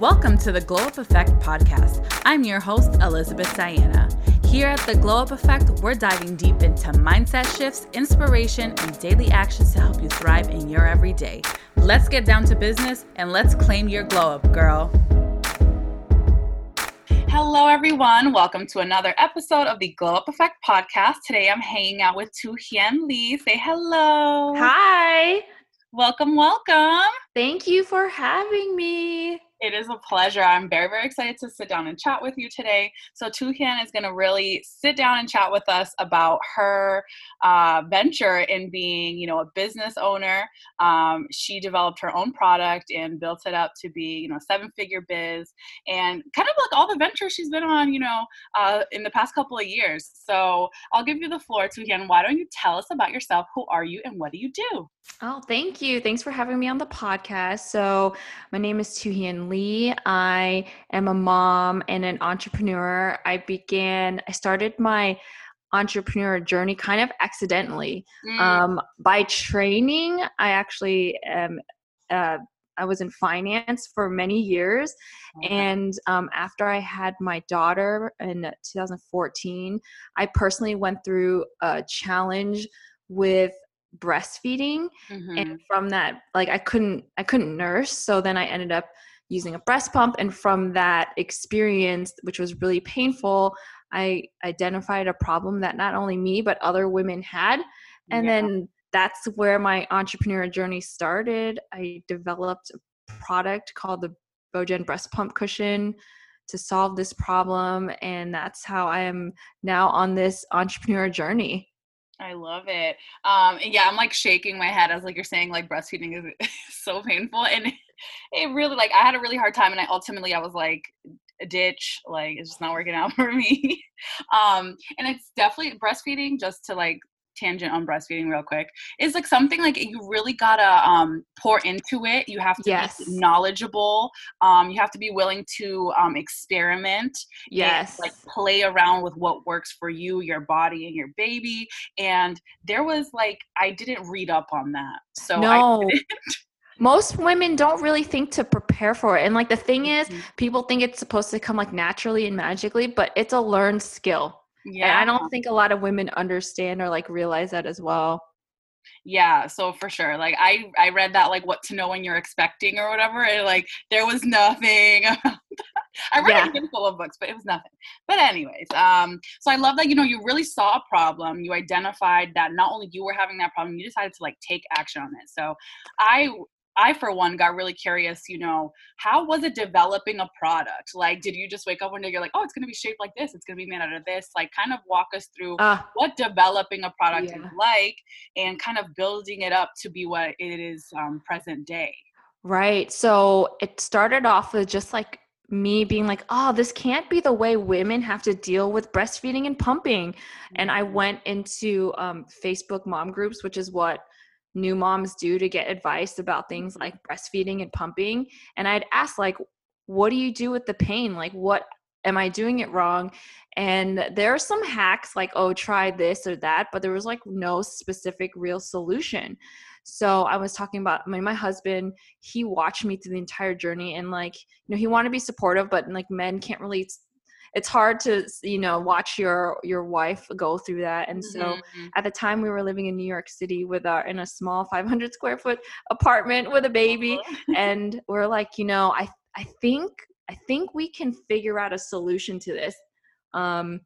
Welcome to the Glow Up Effect podcast. I'm your host, Elizabeth Diana. Here at the Glow Up Effect, we're diving deep into mindset shifts, inspiration, and daily actions to help you thrive in your everyday. Let's get down to business and let's claim your glow up, girl. Hello, everyone. Welcome to another episode of the Glow Up Effect podcast. Today I'm hanging out with Tu Hien Le. Say hello. Hi. Welcome, welcome. Thank you for having me. It is a pleasure. I'm very, very excited to sit down and chat with you today. So, Tu is going to really sit down and chat with us about her uh, venture in being, you know, a business owner. Um, she developed her own product and built it up to be, you know, seven figure biz and kind of like all the ventures she's been on, you know, uh, in the past couple of years. So, I'll give you the floor, Tu Why don't you tell us about yourself? Who are you and what do you do? Oh, thank you. Thanks for having me on the podcast. So, my name is Tu Le. I am a mom and an entrepreneur. I began, I started my entrepreneur journey kind of accidentally. Mm. Um, by training, I actually am. Uh, I was in finance for many years. And um, after I had my daughter in 2014, I personally went through a challenge with breastfeeding mm-hmm. and from that like i couldn't i couldn't nurse so then i ended up using a breast pump and from that experience which was really painful i identified a problem that not only me but other women had and yeah. then that's where my entrepreneur journey started i developed a product called the BeauGen breast pump cushion to solve this problem and that's how i am now on this entrepreneur journey I love it. Um, yeah, I'm like shaking my head as like you're saying like breastfeeding is so painful, and it really like I had a really hard time, and I ultimately I was like a ditch, like it's just not working out for me. um, and it's definitely breastfeeding just to like tangent on breastfeeding real quick is like something like you really gotta um, pour into it you have to yes. be knowledgeable um, you have to be willing to um, experiment yes and, like play around with what works for you your body and your baby and there was like i didn't read up on that so no most women don't really think to prepare for it and like the thing is mm-hmm. people think it's supposed to come like naturally and magically but it's a learned skill yeah. And I don't think a lot of women understand or like realize that as well. Yeah, so for sure. Like I I read that like what to know when you're expecting or whatever and like there was nothing I read yeah. a handful of books, but it was nothing. But anyways, um, so I love that you know you really saw a problem, you identified that not only you were having that problem, you decided to like take action on it. So I I, for one, got really curious, you know, how was it developing a product? Like, did you just wake up one day, you're like, oh, it's going to be shaped like this, it's going to be made out of this? Like, kind of walk us through uh, what developing a product yeah. is like and kind of building it up to be what it is um, present day. Right. So it started off with just like me being like, oh, this can't be the way women have to deal with breastfeeding and pumping. And I mm-hmm. went into um, Facebook mom groups, which is what new moms do to get advice about things mm-hmm. like breastfeeding and pumping and i'd ask like what do you do with the pain? Like what am i doing it wrong? And there are some hacks like oh try this or that but there was like no specific real solution. So i was talking about I mean, my husband he watched me through the entire journey and like you know he wanted to be supportive but like men can't really it's hard to you know watch your your wife go through that and so mm-hmm. at the time we were living in new york city with our in a small 500 square foot apartment with a baby and we're like you know i i think i think we can figure out a solution to this um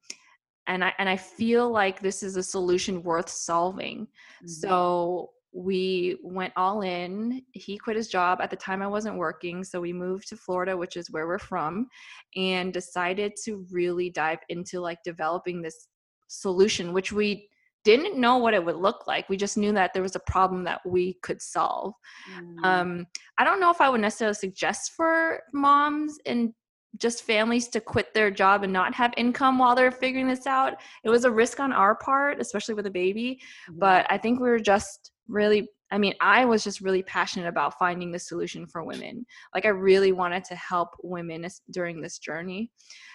and i and i feel like this is a solution worth solving mm-hmm. so we went all in. He quit his job. At the time, I wasn't working. So we moved to Florida, which is where we're from, and decided to really dive into like developing this solution, which we didn't know what it would look like. We just knew that there was a problem that we could solve. Mm. Um, I don't know if I would necessarily suggest for moms and just families to quit their job and not have income while they're figuring this out. It was a risk on our part, especially with a baby. But I think we were just really I mean, I was just really passionate about finding the solution for women. Like, I really wanted to help women during this journey.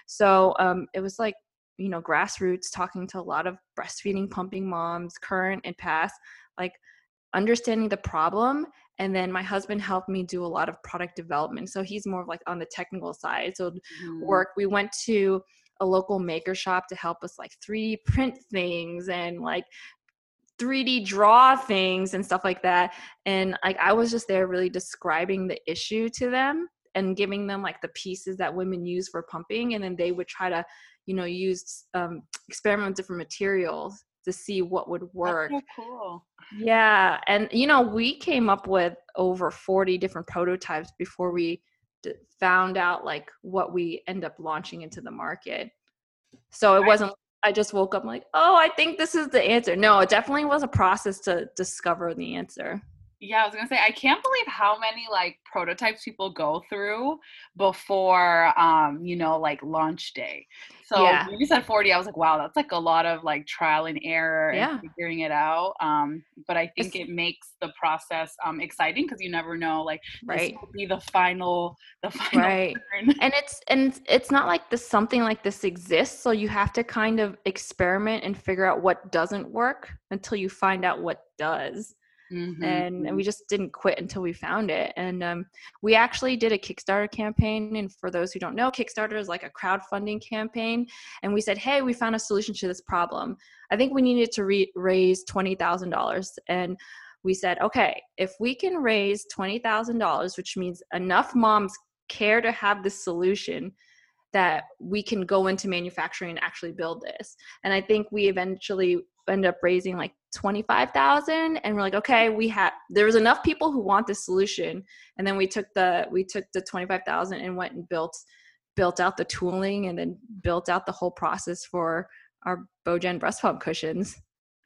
So um, it was like, you know, grassroots, talking to a lot of breastfeeding, pumping moms, current and past. Like, understanding the problem and then my husband helped me do a lot of product development so he's more of like on the technical side so mm-hmm. work we went to a local maker shop to help us like 3d print things and like 3d draw things and stuff like that and like i was just there really describing the issue to them and giving them like the pieces that women use for pumping and then they would try to you know use um, experiment with different materials to see what would work. So cool. Yeah, and you know, we came up with over 40 different prototypes before we d- found out like what we end up launching into the market. So it wasn't I just woke up like, "Oh, I think this is the answer." No, it definitely was a process to discover the answer. Yeah, I was gonna say I can't believe how many like prototypes people go through before um, you know, like launch day. So yeah. when you said 40, I was like, wow, that's like a lot of like trial and error yeah. and figuring it out. Um, but I think it's, it makes the process um exciting because you never know like right. this will be the final the final right. and it's and it's not like this something like this exists. So you have to kind of experiment and figure out what doesn't work until you find out what does. Mm-hmm. And, and we just didn't quit until we found it. And um, we actually did a Kickstarter campaign. And for those who don't know, Kickstarter is like a crowdfunding campaign. And we said, hey, we found a solution to this problem. I think we needed to re- raise $20,000. And we said, okay, if we can raise $20,000, which means enough moms care to have this solution that we can go into manufacturing and actually build this. And I think we eventually end up raising like 25,000 and we're like okay we have there was enough people who want this solution. And then we took the we took the 25,000 and went and built built out the tooling and then built out the whole process for our BeauGen breast pump cushions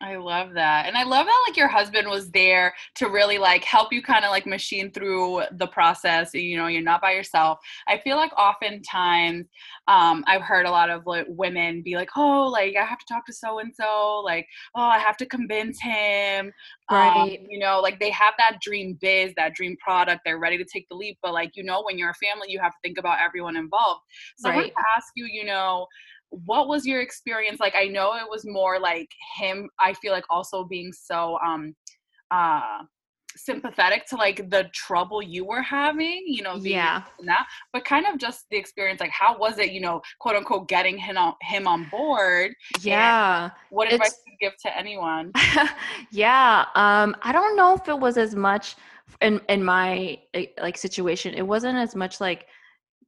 I love that. And I love that like your husband was there to really like help you kind of like machine through the process. You know, you're not by yourself. I feel like oftentimes um, I've heard a lot of like women be like, oh, like I have to talk to so and so, like, oh, I have to convince him. Um, right. Um, you know, like they have that dream biz, that dream product, they're ready to take the leap. But like, you know, when you're a family, you have to think about everyone involved. So right. I want to ask you, you know, what was your experience? Like i know it was more like him i feel like also being so um uh sympathetic to like the trouble you were having you know yeah. that but kind of just the experience like how was it you know quote unquote getting him on him on board yeah what advice would you give to anyone? Yeah um i don't know if it was as much in in my like situation it wasn't as much like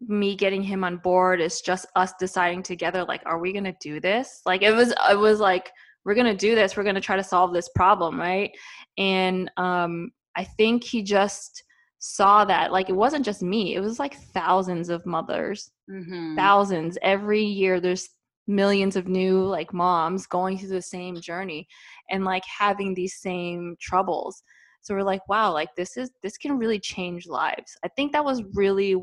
me getting him on board is just us deciding together like are we going to do this? Like it was it was like we're going to do this we're going to try to solve this problem right? And um i think he just saw that like it wasn't just me it was like thousands of mothers. Mm-hmm. thousands. Every year there's millions of new like moms going through the same journey and like having these same troubles. So we're like wow like this is this can really change lives. I think that was really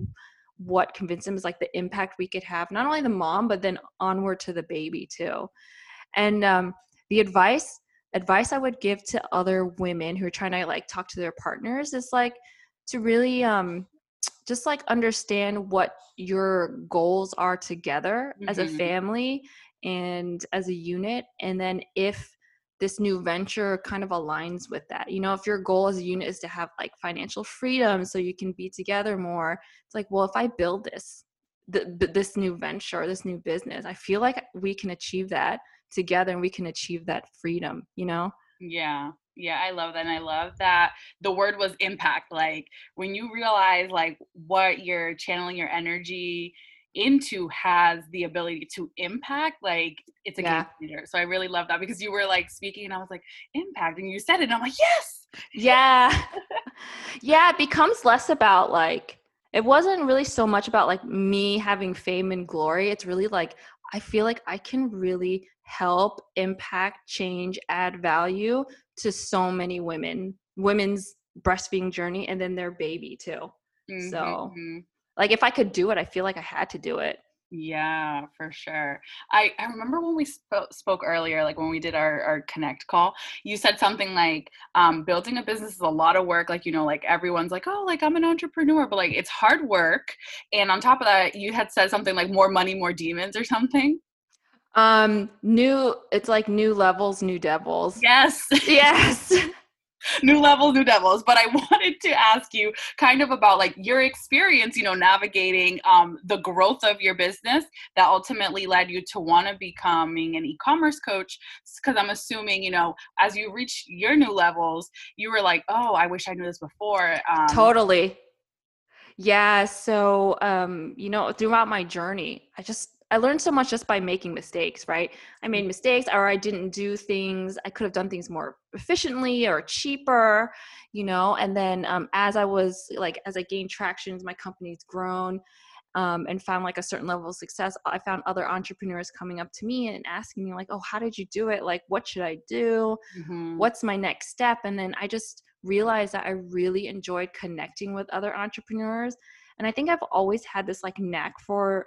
what convinced him is like the impact we could have not only the mom but then onward to the baby too and um, the advice advice i would give to other women who are trying to like talk to their partners is like to really um just like understand what your goals are together mm-hmm. as a mm-hmm. family and as a unit and then if this new venture kind of aligns with that. You know, if your goal as a unit is to have like financial freedom so you can be together more, it's like, well, if I build this, th- this new venture, this new business, I feel like we can achieve that together and we can achieve that freedom, you know? Yeah. Yeah, I love that. And I love that the word was impact. Like when you realize like what you're channeling your energy into has the ability to impact like it's a yeah. game changer. So i really love that because you were like speaking and i was like impact and you said it and i'm like yes! Yeah. Yeah it becomes less about like it wasn't really so much about like me having fame and glory. It's really like i feel like i can really help impact change add value to so many women women's breastfeeding journey and then their baby too. Mm-hmm. so mm-hmm like if I could do it, I feel like I had to do it. Yeah, for sure. I, I remember when we sp- spoke earlier, like when we did our, our connect call, you said something like um, building a business is a lot of work. Like, you know, like everyone's like, oh, like I'm an entrepreneur, but like it's hard work. And on top of that, you had said something like more money, more demons or something. Um, new, it's like new levels, new devils. Yes. Yes. new levels, new devils. But I wanted to ask you kind of about like your experience, you know, navigating um, the growth of your business that ultimately led you to want to becoming an e-commerce coach. Because I'm assuming, you know, as you reach your new levels, you were like, oh, I wish I knew this before. Um, totally. Yeah. So, um, you know, throughout my journey, I just I learned so much just by making mistakes, right? I made mistakes or I didn't do things. I could have done things more efficiently or cheaper, you know. And then um, as I was like, as I gained traction, my company's grown um, and found like a certain level of success, I found other entrepreneurs coming up to me and asking me, like, oh, how did you do it? Like, what should I do? Mm-hmm. What's my next step? And then I just realized that I really enjoyed connecting with other entrepreneurs. And I think I've always had this like knack for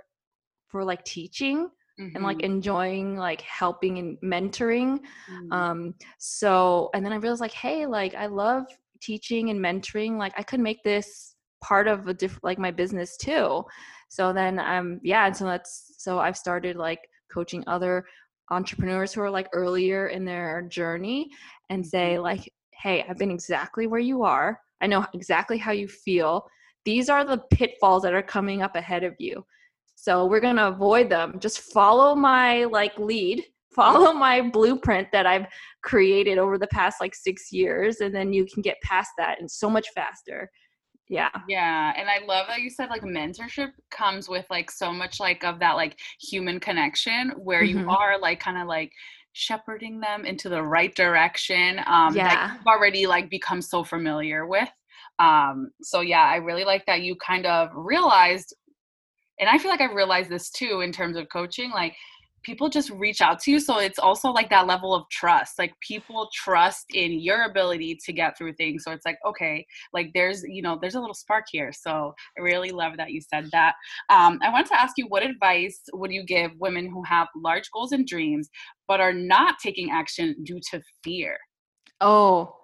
for like teaching mm-hmm. and like mm-hmm. enjoying like helping and mentoring mm-hmm. um so and then i realized like hey like i love teaching and mentoring like i could make this part of a different like my business too so then um yeah and so that's so i've started like coaching other entrepreneurs who are like earlier in their journey and say mm-hmm. like hey i've been exactly where you are i know exactly how you feel these are the pitfalls that are coming up ahead of you so we're going to avoid them. Just follow my like lead, follow my blueprint that I've created over the past like 6 years and then you can get past that and so much faster. Yeah. Yeah, and I love that you said like mentorship comes with like so much like of that like human connection where mm-hmm. you are like kind of like shepherding them into the right direction um yeah. that you've already like become so familiar with um so yeah i really like that you kind of realized and i feel like i've realized this too in terms of coaching like people just reach out to you so it's also like that level of trust like people trust in your ability to get through things so it's like okay like there's you know there's a little spark here so i really love that you said that. Um, i want to ask you what advice would you give women who have large goals and dreams but are not taking action due to fear? Oh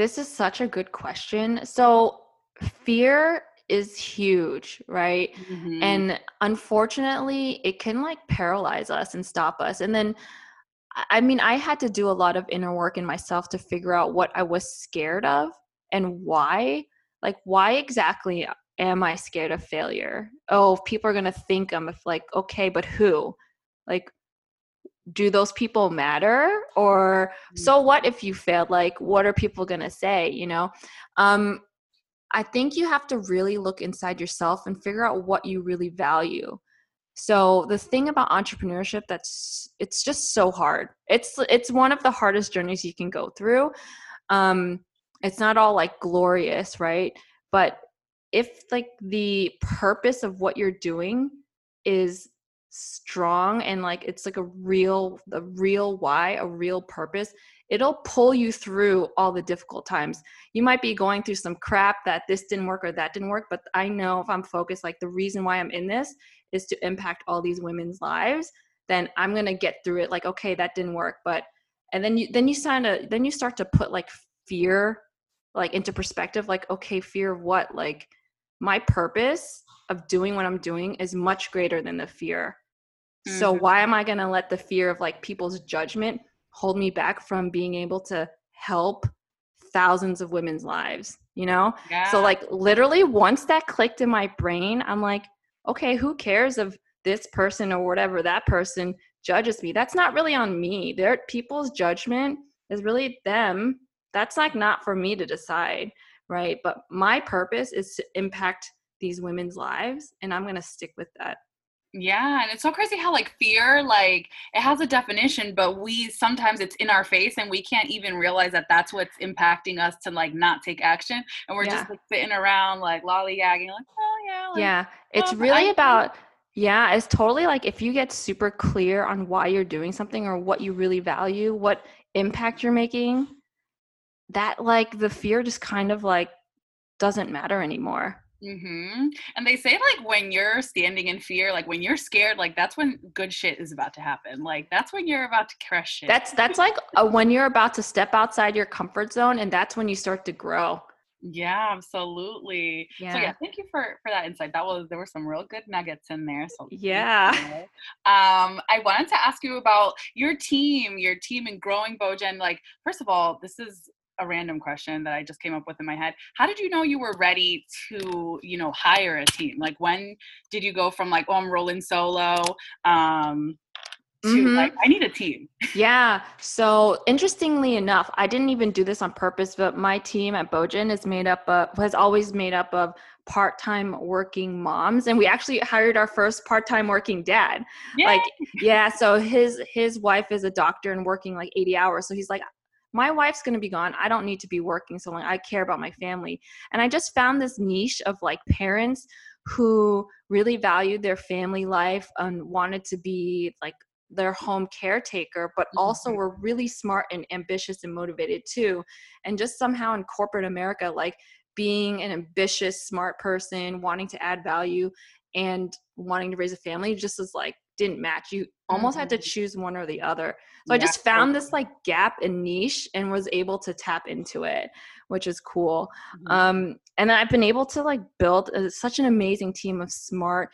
this is such a good question. So fear is huge, right? Mm-hmm. And unfortunately, it can like paralyze us and stop us. And then, I mean, I had to do a lot of inner work in myself to figure out what I was scared of and why. Like, why exactly am I scared of failure? Oh, people are going to think I'm like, okay, but who? Like, do those people matter or mm-hmm. so what if you failed like what are people going to say you know um I think you have to really look inside yourself and figure out what you really value. So the thing about entrepreneurship that's it's just so hard. It's it's one of the hardest journeys you can go through. Um it's not all like glorious, right? But if like the purpose of what you're doing is strong and like it's like a real the real why, a real purpose, it'll pull you through all the difficult times. You might be going through some crap that this didn't work or that didn't work, but I know if I'm focused, like the reason why I'm in this is to impact all these women's lives, then I'm gonna get through it. Like, okay, that didn't work, but and then you then you sign a then you start to put like fear like into perspective, like, okay, fear of what? Like my purpose of doing what I'm doing is much greater than the fear. Mm-hmm. So why am I going to let the fear of like people's judgment hold me back from being able to help thousands of women's lives you know? Yeah. so like literally once that clicked in my brain i'm like okay who cares if this person or whatever that person judges me? That's not really on me. Their people's judgment is really them. That's like not for me to decide right? But my purpose is to impact these women's lives and i'm going to stick with that yeah, and it's so crazy how like fear like it has a definition but we sometimes it's in our face and we can't even realize that that's what's impacting us to like not take action and we're yeah. just like sitting around like lollygagging like oh yeah. Like, yeah, oh, it's really I about yeah, it's totally like if you get super clear on why you're doing something or what you really value, what impact you're making, that like the fear just kind of like doesn't matter anymore. Mm-hmm. And they say like when you're standing in fear, like when you're scared, like that's when good shit is about to happen. Like that's when you're about to crush it. That's that's like a, when you're about to step outside your comfort zone, and that's when you start to grow. Yeah, absolutely. Yeah. So yeah, thank you for for that insight. That was there were some real good nuggets in there. So yeah. Um, I wanted to ask you about your team, your team in growing BeauGen. Like, first of all, this is a random question that I just came up with in my head. How did you know you were ready to, you know, hire a team? Like when did you go from like, oh, I'm rolling solo, um, to mm-hmm. like, I need a team? yeah. So interestingly enough, I didn't even do this on purpose, but my team at BeauGen is made up of has always made up of part-time working moms and we actually hired our first part-time working dad Yay! like yeah so his his wife is a doctor and working like 80 hours so he's like my wife's going to be gone i don't need to be working so long i care about my family and i just found this niche of like parents who really valued their family life and wanted to be like their home caretaker, but also mm-hmm. were really smart and ambitious and motivated too. And just somehow in corporate America, like being an ambitious, smart person, wanting to add value and wanting to raise a family just is like didn't match. You almost mm-hmm. had to mm-hmm. choose one or the other. So yeah. I just found this like gap and niche and was able to tap into it, which is cool. Mm-hmm. Um, and I've been able to like build a, such an amazing team of smart,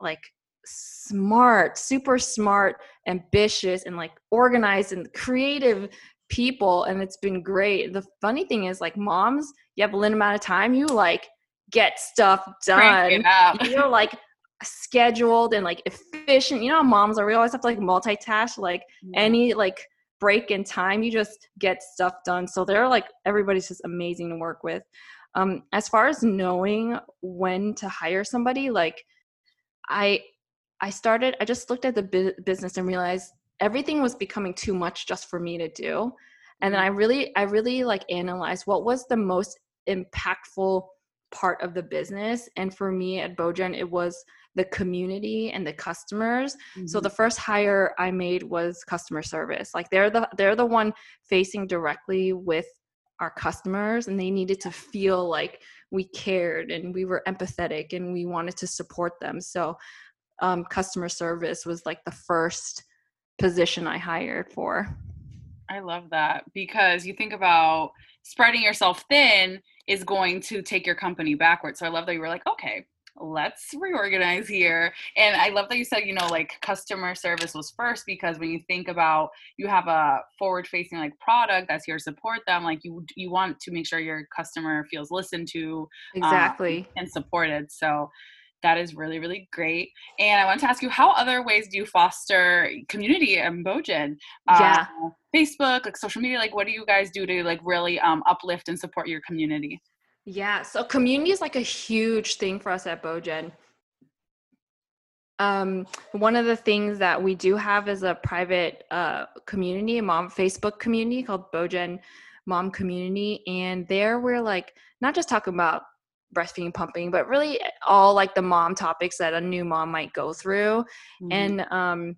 like smart, super smart, ambitious, and like organized and creative people and it's been great the funny thing is like moms you have a limited amount of time you like get stuff done you're like scheduled and like efficient. You know moms are we always have to like multitask like yeah. any like break in time you just get stuff done. So they're like everybody's just amazing to work with. Um as far as knowing when to hire somebody like i i started i just looked at the bu- business and realized everything was becoming too much just for me to do. And then i mm-hmm. really i really like analyzed what was the most impactful part of the business. And for me at BeauGen it was the community and the customers mm-hmm. so the first hire i made was customer service like they're the they're the one facing directly with our customers and they needed to feel like we cared and we were empathetic and we wanted to support them so um, customer service was like the first position I hired for. I love that because you think about spreading yourself thin is going to take your company backwards. So I love that you were like, okay, let's reorganize here. And I love that you said, you know, like customer service was first because when you think about you have a forward facing like product that's here to support them, like you you want to make sure your customer feels listened to um, exactly. um, and supported. So that is really really great. And i want to ask you how other ways do you foster community in BeauGen yeah. Uh, facebook like social media like what do you guys do to like really um, uplift and support your community yeah so community is like a huge thing for us at BeauGen um, one of the things that we do have is a private uh, community, a mom Facebook community called BeauGen Mom Community, and there we're like not just talking about breastfeeding pumping but really all like the mom topics that a new mom might go through mm-hmm. and um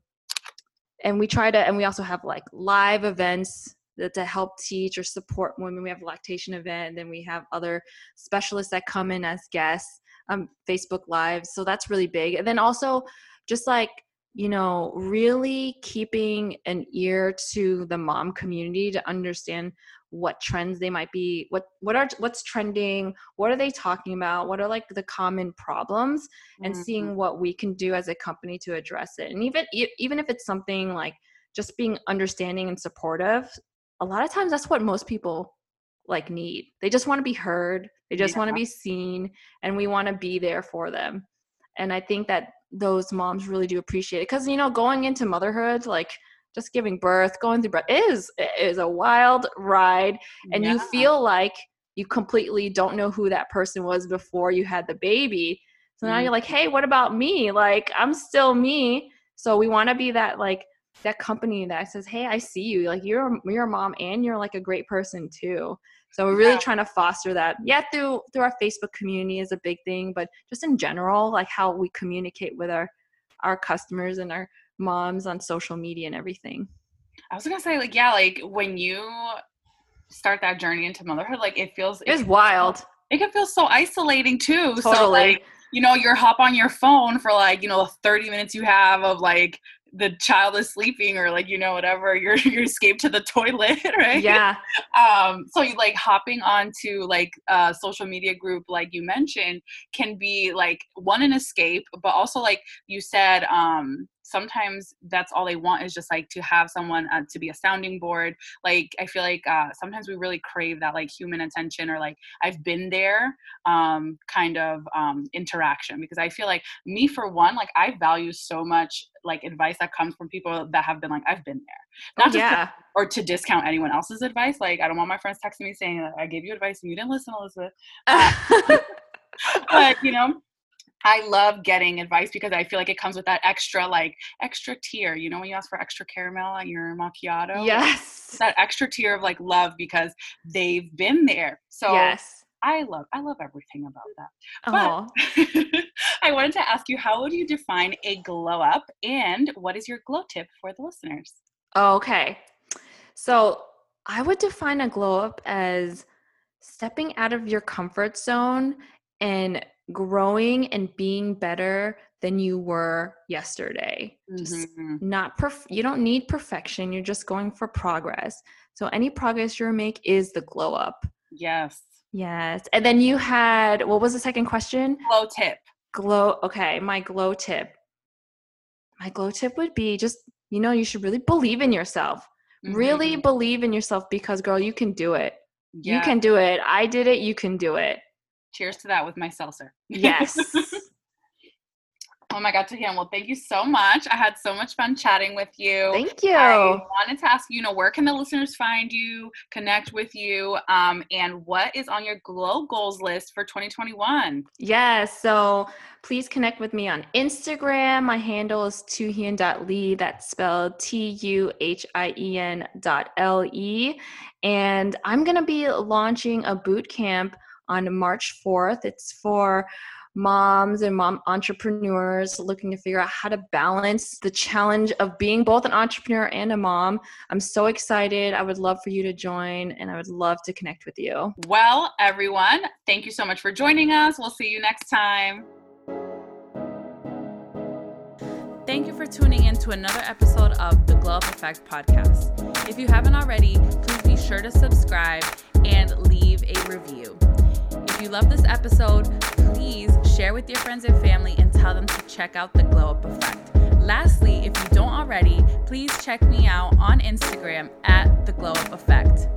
and we try to and we also have like live events to help teach or support women. We have a lactation event and then we have other specialists that come in as guests um facebook live so that's really big. And then also just like you know really keeping an ear to the mom community to understand what trends they might be what what are what's trending what are they talking about what are like the common problems and mm-hmm. seeing what we can do as a company to address it. And even even if it's something like just being understanding and supportive a lot of times that's what most people like need they just want to be heard they just yeah. want to be seen and we want to be there for them and i think that those moms really do appreciate it because you know going into motherhood like just giving birth, going through birth is is a wild ride, and yeah. you feel like you completely don't know who that person was before you had the baby. So now mm you're like, hey, what about me? Like I'm still me. So we want to be that like that company that says, hey, I see you. Like you're you're a mom and you're like a great person too. So we're really yeah. trying to foster that. Yeah, through through our Facebook community is a big thing, but just in general, like how we communicate with our our customers and our moms on social media and everything. I was gonna say, like, yeah, like when you start that journey into motherhood, like it feels it's it wild. it can feel so isolating too. Totally. So like, you know, you're hop on your phone for like, you know, 30 minutes you have of like the child is sleeping or like you know whatever you're you escape to the toilet right? Yeah. Um so you like hopping onto like a social media group like you mentioned can be like one an escape but also like you said um sometimes that's all they want is just like to have someone uh, to be a sounding board. Like i feel like uh, sometimes we really crave that like human attention or like i've been there um, kind of um, interaction. Because i feel like me for one like i value so much like advice that comes from people that have been like i've been there. Not oh, yeah. to, or to discount anyone else's advice. Like i don't want my friends texting me saying i gave you advice and you didn't listen elizabeth uh, but you know I love getting advice because I feel like it comes with that extra, like extra tier. You know, when you ask for extra caramel on your macchiato, yes, that extra tier of like love because they've been there. So yes, I love, I love everything about that. But I wanted to ask you, how would you define a glow up, and what is your glow tip for the listeners? Okay, so I would define a glow up as stepping out of your comfort zone and growing and being better than you were yesterday. Mm-hmm. not perf- you don't need perfection, you're just going for progress. So any progress you make is the glow up. Yes. Yes. And then you had what was the second question? Glow tip. Glow okay, my glow tip. My glow tip would be just you know, you should really believe in yourself. Mm-hmm. Really believe in yourself because girl, you can do it. Yeah. You can do it. I did it, you can do it. Cheers to that with my seltzer. Yes. Oh my God, Tu-Hien. Well, thank you so much. I had so much fun chatting with you. Thank you. I wanted to ask you, know, where can the listeners find you, connect with you, um, and what is on your Glow Goals list for 2021? Yes. So please connect with me on Instagram. My handle is tuhien.le. That's spelled T U H I E N dot L E. And I'm going to be launching a boot camp on March 4th. It's for moms and mom entrepreneurs looking to figure out how to balance the challenge of being both an entrepreneur and a mom. I'm so excited. I would love for you to join and I would love to connect with you. Well, everyone, thank you so much for joining us. We'll see you next time. Thank you for tuning in to another episode of the Glow Up Effect podcast. If you haven't already, please be sure to subscribe and leave a review. If you love this episode, please share with your friends and family and tell them to check out the Glow Up Effect. Lastly, if you don't already, please check me out on Instagram at the Glow Up Effect.